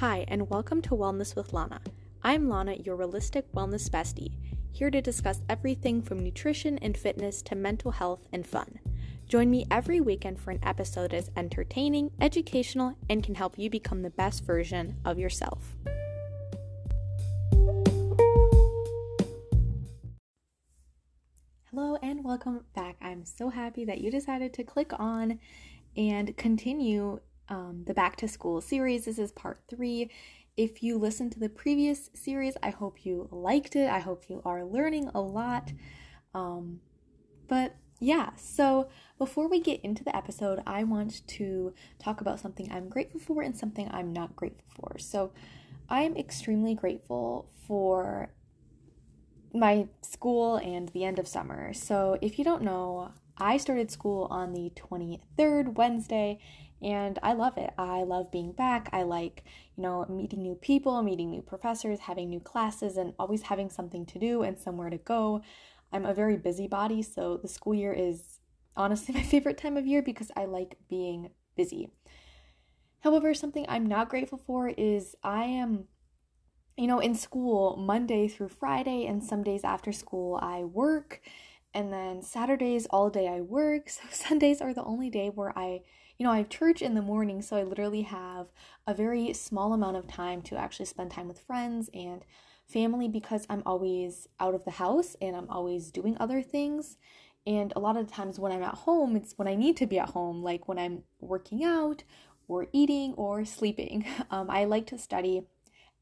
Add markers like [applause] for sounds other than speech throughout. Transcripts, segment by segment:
Hi, and welcome to Wellness with Lana. I'm Lana, your realistic wellness bestie, here to discuss everything from nutrition and fitness to mental health and fun. Join me every weekend for an episode is entertaining, educational, and can help you become the best version of yourself. Hello, and welcome back. I'm so happy that you decided to click on and continue um, the back to school series. This is part three. If you listened to the previous series, I hope you liked it. I hope you are learning a lot. Um, but yeah, so before we get into the episode, I want to talk about something I'm grateful for and something I'm not grateful for. So I'm extremely grateful for my school and the end of summer. So if you don't know, I started school on the 23rd Wednesday and I love it. I love being back. I like, you know, meeting new people, meeting new professors, having new classes, and always having something to do and somewhere to go. I'm a very busybody, so the school year is honestly [laughs] my favorite time of year because I like being busy. However, something I'm not grateful for is I am, you know, in school Monday through Friday, and some days after school I work, and then Saturdays all day I work. [laughs] So Sundays are the only day where I you know, I have church in the morning, so I literally have a very small amount of time to actually spend time with friends and family because I'm always out of the house and I'm always doing other things. And a lot of the times when I'm at home, it's when I need to be at home, like when I'm working out or eating or sleeping. [laughs] Um, I like to study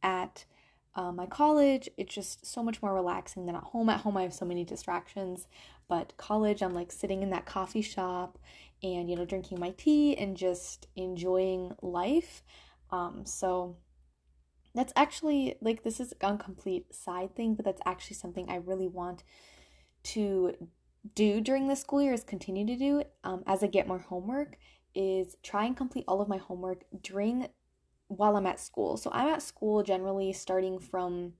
at uh, my college. It's just so much more relaxing than at home. At home, I have so many distractions, but college, I'm like sitting in that coffee shop and you know drinking my tea and just enjoying life. Um so that's actually like this is a complete side thing but that's actually something i really want to do during the school year is continue to do um, as i get more homework is try and complete all of my homework during while i'm at school. So i'm at school generally starting from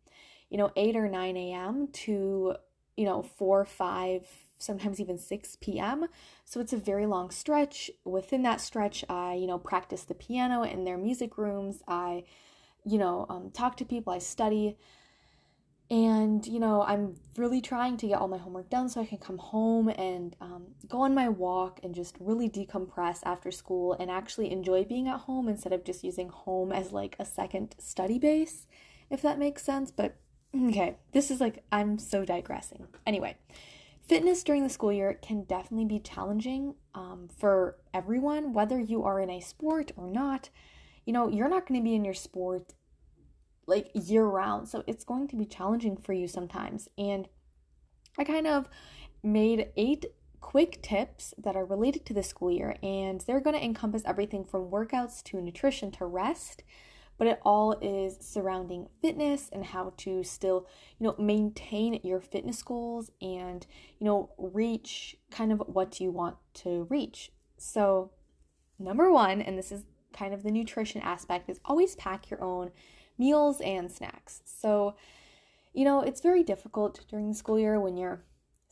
you know 8 or 9 a.m to you know 4 5 sometimes even 6 p.m. So it's a very long stretch. Within that stretch, I, you know, practice the piano in their music rooms. I, you know, um, talk to people, I study. And, you know, I'm really trying to get all my homework done so I can come home and um, go on my walk and just really decompress after school and actually enjoy being at home instead of just using home as like a second study base, if that makes sense. But okay, this is like, I'm so digressing. Anyway, Fitness during the school year can definitely be challenging um, for everyone, whether you are in a sport or not. You know, you're not going to be in your sport like year round, so it's going to be challenging for you sometimes. And I kind of made eight quick tips that are related to the school year, and they're going to encompass everything from workouts to nutrition to rest but it all is surrounding fitness and how to still, you know, maintain your fitness goals and, you know, reach kind of what you want to reach. So, number one, and this is kind of the nutrition aspect, is always pack your own meals and snacks. So, you know, it's very difficult during the school year when you're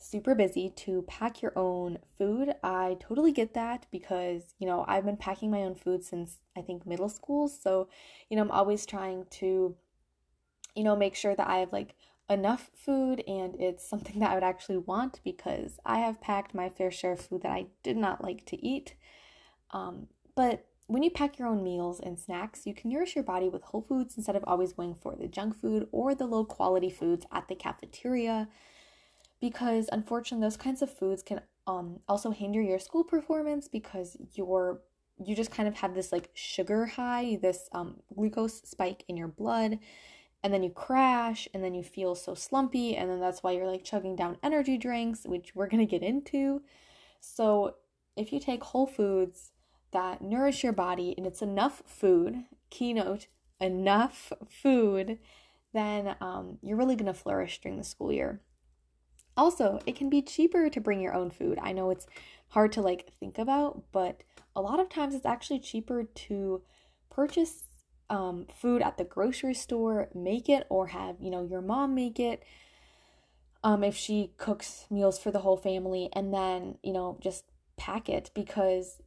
super busy to pack your own food. I totally get that because, you know, I've been packing my own food since I think middle school. So, you know, I'm always trying to, you know, make sure that I have like enough food and it's something [laughs] that I would actually want because I have packed my fair share of food that I did not like to eat. Um, but when you pack your own meals and snacks, you can nourish your body with whole foods instead of always going for the junk food or the low quality foods at the cafeteria because unfortunately those kinds of foods can um also hinder your school performance because you're you just kind of have this like sugar high, this um glucose spike in your blood and then you crash and then you feel so slumpy and then that's why you're like chugging down energy drinks which we're going to get into. So, if you take whole foods that nourish your body and it's enough food, keynote, enough food, then um, you're really going to flourish during the school year. Also, it can be cheaper to bring your own food. I know it's hard to like think about, but a lot of times it's actually cheaper to purchase um, food at the grocery store, make it, or have you know your mom make it. Um, if she cooks meals for the whole family, and then you know just pack it because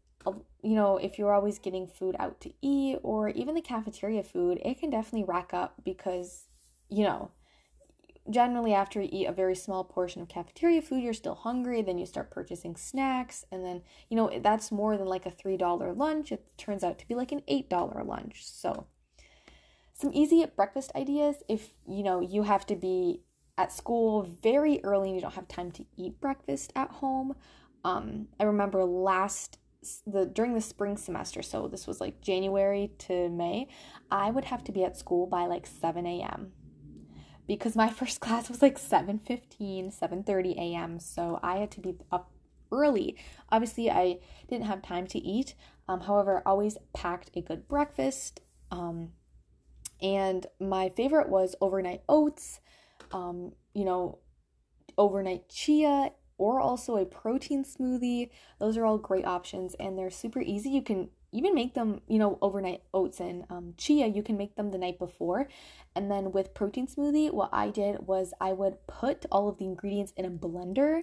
you know, if you're always getting food out to eat or even the cafeteria food, it can definitely rack up because, you know, generally after you eat a very small portion of cafeteria food you're still hungry then you start purchasing snacks and then you know that's more than like a $3 lunch. It turns out to be like an $8 lunch. So some easy breakfast ideas. If you know you have to be at school very early and you don't have time to eat breakfast at home um, i remember last the during the spring semester so this was like january to may i would have to be at school by like 7 a.m because my [laughs] first class was like 7:15, 7:30 a.m. So I had to be up early. Obviously, I didn't have time to eat. Um, however, I always packed a good breakfast. Um, and my favorite was overnight oats, um, you know, overnight chia, or also a protein smoothie. Those are all great options and they're super easy. You can even make them, you know, overnight oats and um, chia, you can make them the night before. And then with protein smoothie, what I did was I would put all of the ingredients in a blender.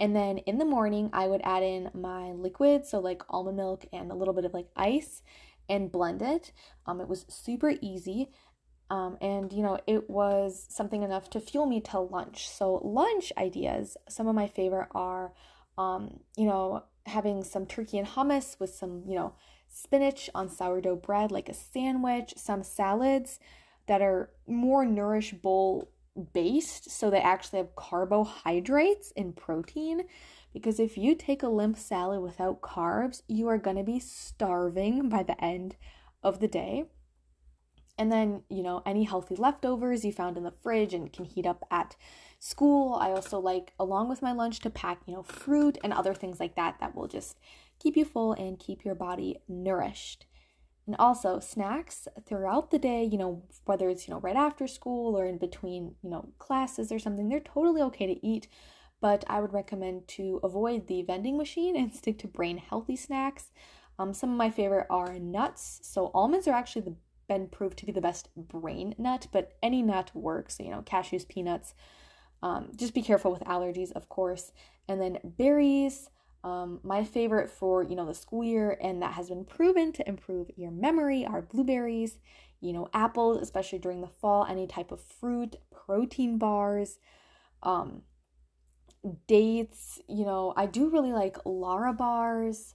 And then in the morning, I would add in my liquid, so like almond milk and a little bit of like ice, and blend it. Um, it was super easy. Um, and you know, it was something enough to fuel me till lunch. So, lunch ideas, some of my favorite are, um, you know, having some turkey and hummus with some, you know, spinach on sourdough bread like a sandwich, some salads that are more nourish bowl based so they actually have carbohydrates and protein because if you take a limp salad without carbs, you are going to be starving by the end of the day. And then, you know, any healthy leftovers you found in the fridge and can heat up at school. I also like, along with my lunch, to pack, you know, fruit and other things like that that will just keep you full and keep your body nourished. And also snacks throughout the day, you know, whether it's, you know, right after school or in between, you know, classes or something, they're totally okay to eat. But I would recommend to avoid the vending machine and [laughs] stick to brain healthy snacks. Um, some of my favorite are nuts. So almonds are actually the, been proved to be the best brain nut, but any nut works. You know, cashews, peanuts. Um, just be careful with allergies, of course. And then berries, um, my favorite for you know the school year and that has been proven to improve your memory are blueberries, you know apples, especially during the fall, any type of fruit, protein bars, um, dates. You know I do really like Lara bars,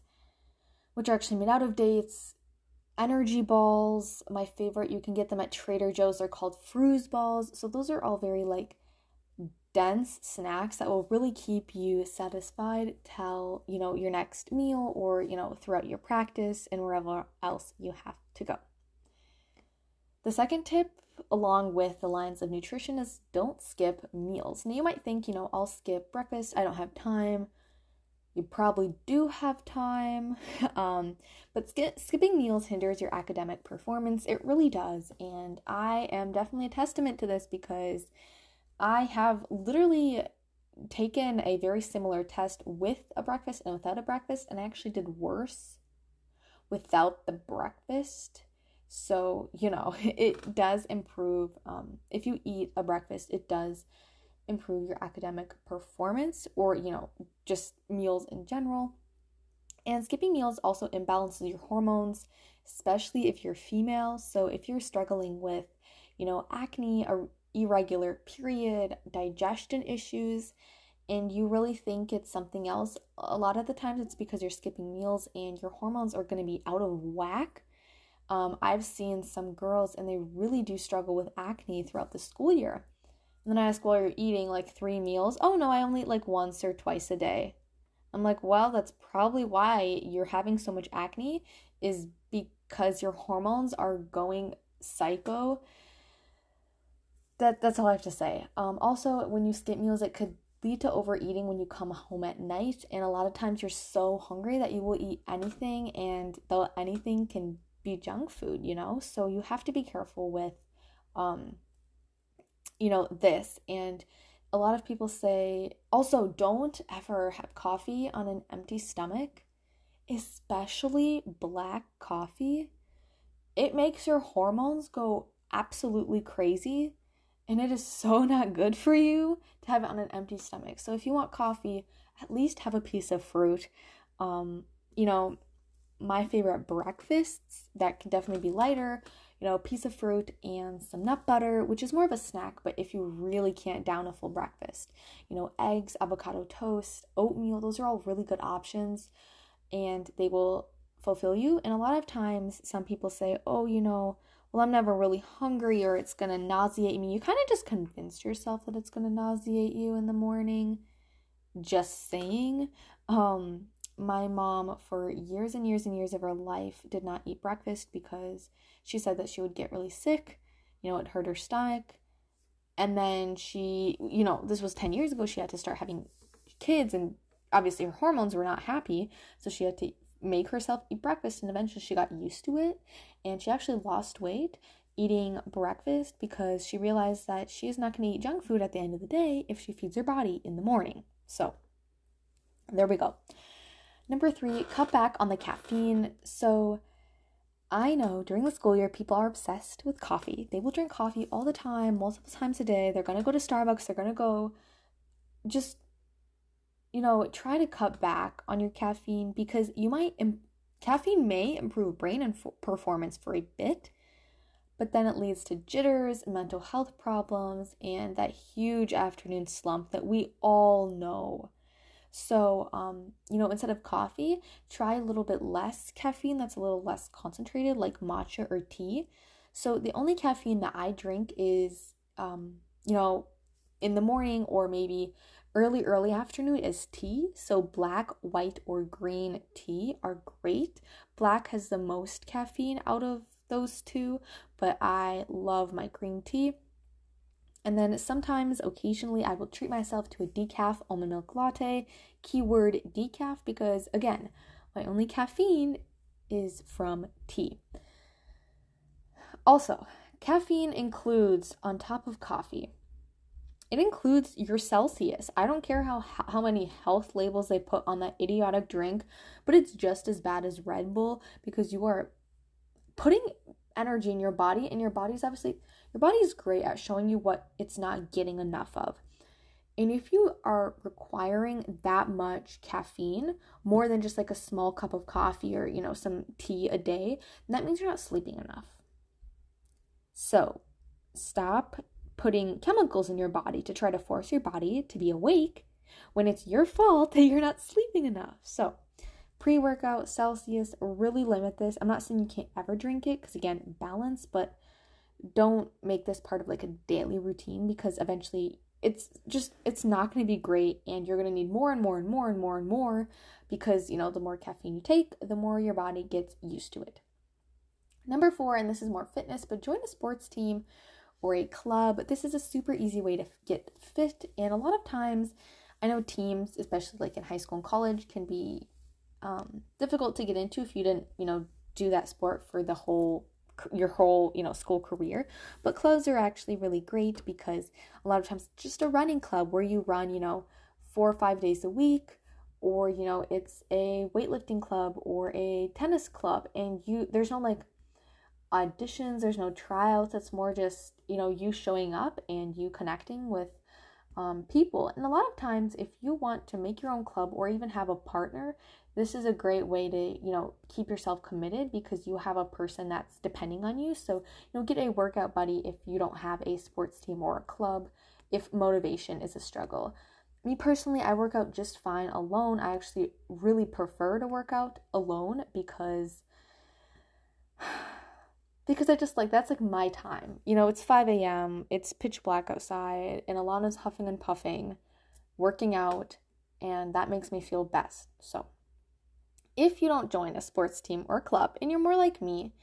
which are actually made out of dates. Energy balls, my favorite. You can get them at Trader Joe's. They're called Fruz balls. So those are all very like dense snacks that will really keep you satisfied till you know your next meal or you know throughout your practice and wherever else you have to go. The second tip along with the lines of nutrition is don't skip meals. Now you might think you know i'll skip breakfast i don't have time. You probably do have time [laughs] um, but sk- skipping meals hinders your academic performance. It really does and i am definitely a testament to this because I have literally taken a very similar test with a breakfast and without a breakfast, and I actually did worse without the breakfast. So, you know, [laughs] it does improve. Um, if you eat a breakfast, it does improve your academic performance or, you know, just meals in general. And skipping meals also imbalances your hormones, especially if you're female. So, if you're struggling with, you know, acne, or irregular period, digestion issues, and you really think it's something else, a lot of the times it's because you're skipping meals and your hormones are going to be out of whack. Um, I've seen some girls and they really do struggle with acne throughout the school year. And then I ask, well, you're eating like three meals. Oh, no, I only eat like once or twice a day. I'm like, well, that's probably why you're having so much acne, is because your hormones are going psycho that that's all I have to say. Um, also, when you skip meals, it could lead to overeating when you come home at night, and a lot of times you're so hungry that you will eat anything, and though anything can be junk food, you know. So you have to be careful with, um, you know, this. And a lot of people say also don't ever have coffee on an empty stomach, especially black coffee. It makes your hormones go absolutely crazy and it is so [laughs] not good for you to have it on an empty stomach. So if you want coffee, at least have a piece of fruit. Um, you know, my favorite breakfasts that can definitely be lighter, you know, a piece of fruit and some nut butter, which is more of a snack, but if you really can't down a full breakfast, you know, eggs, avocado toast, oatmeal, those are all really good options and they will fulfill you. And a lot of times, some people say, oh, you know, well, I'm never really hungry or it's going to nauseate me. You kind of just convinced yourself that it's going to nauseate you in the morning. Just saying. Um, my mom, for years and years and years of her life, did not eat breakfast because she said that she would get really sick. You know, it hurt her stomach. And then she, you know, this was 10 years ago, she had to start having kids, and obviously her hormones were not happy. So she had to make herself eat breakfast, and eventually she got used to it. And she actually lost weight eating breakfast because she realized that she is not going to eat junk food at the end of the day if she feeds her body in the morning. So, there we go. Number three, cut back on the caffeine. So, I know during the school year, people are obsessed with coffee. They will drink coffee all the time, multiple times a day. They're going to go to Starbucks. They're going to go just, you know, try to cut back on your caffeine because you might, caffeine may improve brain and performance for a bit, but then it leads to jitters, mental health problems, and that huge afternoon slump that we all know. So, um, you know, instead of coffee, try a little bit less caffeine that's a little less concentrated, like matcha or tea. So, the only caffeine that I drink is, um, you know, in the morning or maybe early, early afternoon is tea. So, black, white, or green tea are great. Black has the most caffeine out of those two, but I love my green tea. And then sometimes, occasionally, I will treat myself to a decaf almond milk latte. Keyword decaf because, again, my only caffeine is from tea. Also, caffeine includes, on top of coffee, it includes your Celsius. I don't care how how many health labels they put on that idiotic drink, but it's just as bad as Red Bull because you are putting energy in your body and your body's obviously your body is great at showing you what it's not getting enough of. And if you are requiring that much caffeine, more than just like a small cup of coffee or, you know, some tea a day, that means you're not sleeping enough. So, stop putting chemicals in your body to try to force your body to be awake when it's your fault [laughs] that you're not sleeping enough. So, pre workout, Celsius, really limit this. I'm not saying you can't ever drink it because, again, balance, but don't make this part of like a daily routine because eventually it's just it's not going to be great and you're going to need more and more and more and more and more because you know the more caffeine you take the more your body gets used to it number four and this is more fitness but join a sports team or a club this is a super easy way to get fit and a lot of times i know teams especially like in high school and college can be um, difficult to get into if you didn't you know do that sport for the whole your whole you know school career. But clubs are actually really great because a lot of times just a running club where you run you know four or five days a week or you know it's a weightlifting club or a tennis club and you there's no like auditions. There's no tryouts it's more just you know you showing up and you connecting with um, people. And a lot of times if you want to make your own club or even have a partner this is a great way to you know keep yourself committed because you have a person that's depending on you. So you know get a workout buddy if you don't have a sports team or a club if motivation is a struggle. Me personally i work out just fine alone. I actually really prefer to work out alone because because i just like that's like my time you know it's 5 a.m it's pitch black outside and alana's huffing and puffing working out and that makes me feel best so if you don't join a sports team or club and you're more like me,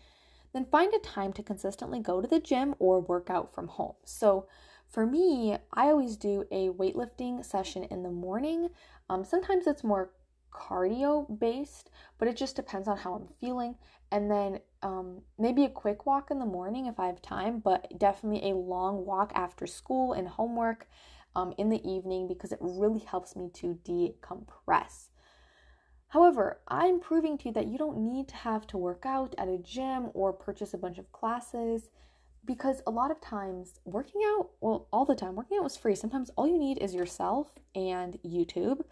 then find a time to consistently go to the gym or work out from home. So, for me, I always do a weightlifting session in the morning. Um, sometimes it's more cardio based, but it just depends on how I'm feeling. And then um, maybe a quick walk in the morning if I have time, but definitely a long walk after school and homework um, in the evening because it really helps me to decompress. However, I'm proving to you that you don't need to have to work out at a gym or purchase a bunch of classes because a lot of times working out, well, all the time, working out was free. Sometimes all you need is yourself and YouTube.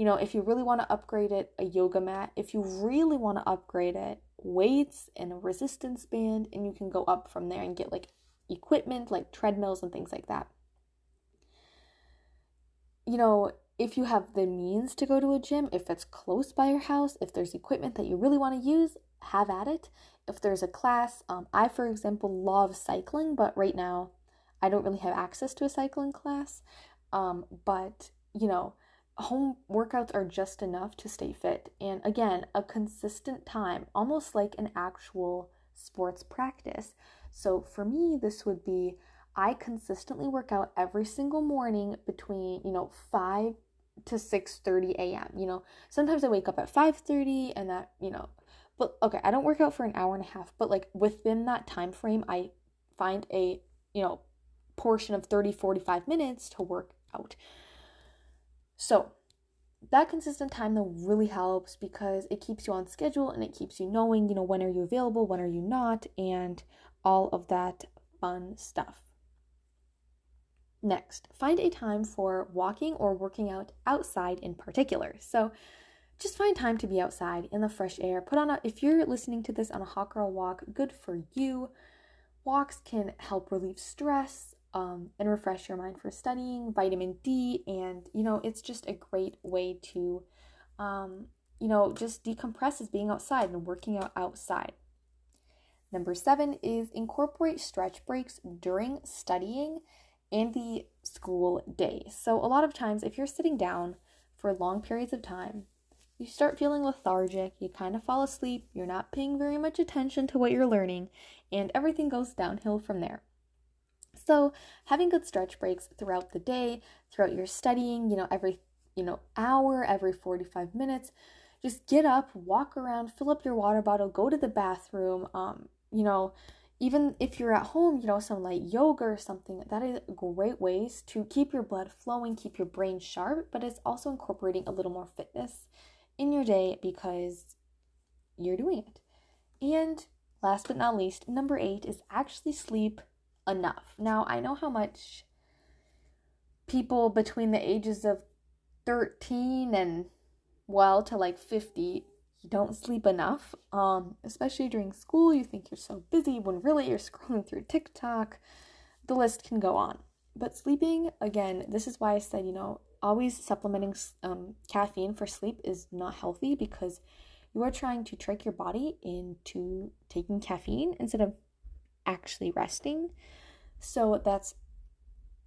You know, if you really want to upgrade it, a yoga mat. If you really want to upgrade it, weights and a resistance band, and you can go up from there and get like equipment like treadmills and things like that. You know, if you have the means to go to a gym, if it's close by your house, if there's equipment that you really want to use, have at it. If there's a class, um, I, for example, love cycling, but right now I don't really have access to a cycling class. Um, but, you know, home workouts are just enough to stay fit. And again, a consistent time, almost like an actual sports practice. So for me, this would be I consistently work out every single morning between, you know, 5 to 6:30 a.m. You know, sometimes I wake up at 5:30 and that, you know, but okay, I don't work out for an hour and a half, but like within that time frame, I find a, you know, portion of 30 45 minutes to work out. So, that consistent time though really helps because it keeps you on schedule and it keeps you knowing, you know, when are you available, when are you not, and all of that fun stuff. Next, find a time for walking or working out outside in particular. So, just find time to be outside in the fresh air. Put on a, if you're listening to this on a hot girl walk, good for you. Walks can help relieve stress, um, and refresh your mind for studying, vitamin D, and you know, it's just a great way to, um, you know, just decompress as being outside and working out outside. Number seven is incorporate stretch breaks during studying and the school day. So, a lot of times, if you're sitting down for long periods of time, you start feeling lethargic, you kind of fall asleep, you're not paying very much attention to what you're learning, and everything goes downhill from there. So, having good stretch breaks throughout the day, throughout your studying, you know, every, you know, hour, every 45 minutes, just get up, walk around, fill up your water bottle, go to the bathroom, um, you know, even if you're at home, you know, some light yoga or something, that is great ways to keep your blood flowing, keep your brain sharp, but it's also incorporating a little more fitness in your day because you're doing it. And last but not least, number eight is actually sleep enough. Now, I know how much people between the ages of 13 and well to like 50 you don't sleep enough um especially during school you think you're so busy when really you're scrolling through TikTok the list can go on but sleeping again this is why I said you know always supplementing um, caffeine for sleep is not healthy because you are trying to trick your body into taking caffeine instead of actually resting so that's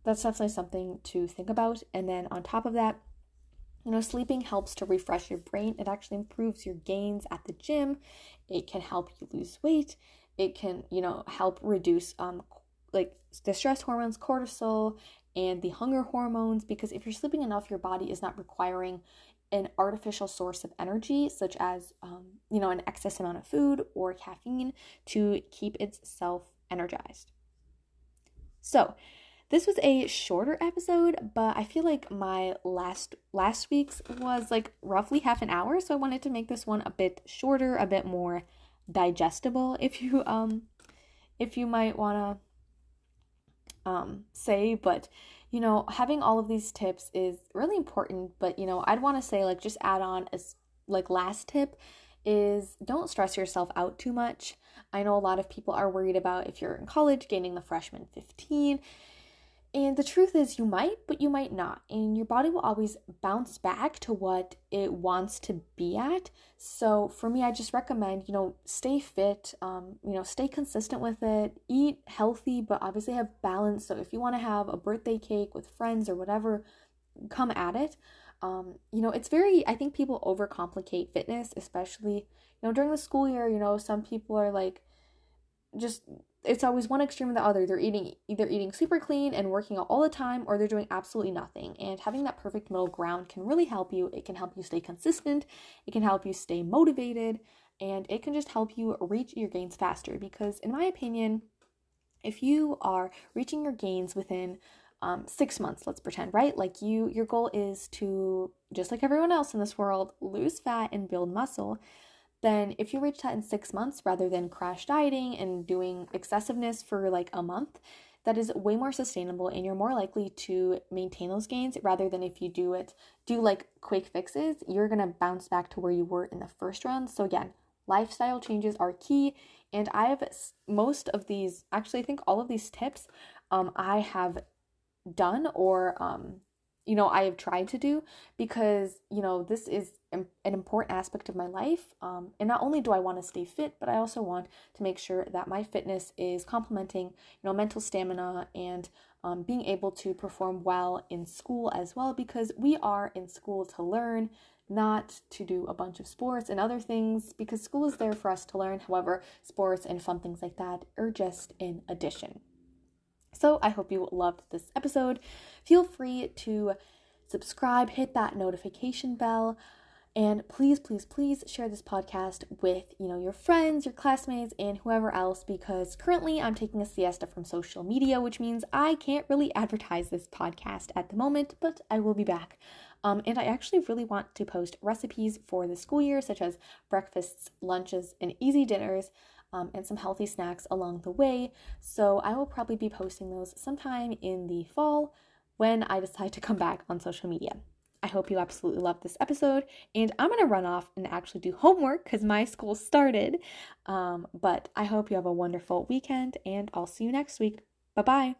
that's definitely something to think about. And then on top of that, you know, sleeping helps to refresh your brain. It actually improves your gains at the gym. It can help you lose weight. It can, you know, help reduce um like the stress hormones, cortisol, and the hunger hormones because if you're sleeping enough, your body is not requiring an artificial source of energy, such as, um, you know, an excess amount of food or caffeine to keep itself energized. So, this was a shorter episode, but I feel like my last last week's was like roughly half an hour, so I wanted to make this one a bit shorter, a bit more digestible [laughs] if you um if you might want to um say, but you know, having all of these tips is really important, but you know, I'd want to say like just add on as like last tip is don't stress yourself out too much. I know a lot of people are worried about if you're in college gaining the freshman 15. And the truth is, you might, but you might not. And your body will always bounce back to what it wants to be at. So for me, I just recommend, you know, stay fit, um, you know, stay consistent with it, eat healthy, but obviously have balance. So if you want to have a birthday cake with friends or whatever, come at it. Um, you know, it's very, I think people overcomplicate fitness, especially you know, during the school year, you know, some people are like just it's always one extreme or the other. They're eating either eating super clean and working out all the time or they're doing absolutely nothing. And having that perfect middle ground can really help you. It can help you stay consistent, it can help you stay motivated, and it can just help you reach your gains faster because in my opinion, if you are reaching your gains within um, six months let's pretend right like you your goal is to just like everyone else in this world lose fat and build muscle then if you reach that in six months rather than crash dieting and doing excessiveness for like a month, that is way more sustainable and you're more likely to maintain those gains rather than if you do it do like quick fixes you're to bounce back to where you were in the first round. So again lifestyle changes are key. And i have most of these actually i think all of these tips um, i have done or um, you know i have tried to do because you know this is an important aspect of my life um, and not only do i want to stay fit but i also want to make sure that my fitness is complementing you know mental stamina and um, being able to perform well in school as well because we are in school to learn not to do a bunch of sports and other things because school is there for us to learn. However sports and fun things like that are just in addition so I hope you loved this episode. Feel free to subscribe, hit that notification bell, and please, please, please share this podcast with, you know, your friends, your classmates, and whoever else because currently I'm taking a siesta from social media, which means I can't really advertise this podcast at the moment, but I will be back. Um, and I actually really want to post recipes for the school year, such as breakfasts, lunches, and easy dinners um, and some healthy snacks along the way. So I will probably be posting those sometime in the fall when I [laughs] decide to come back on social media. I hope you absolutely loved this episode, and I'm gonna run off and actually do homework because my school started. Um, but I hope you have a wonderful weekend, and I'll see you next week. Bye bye.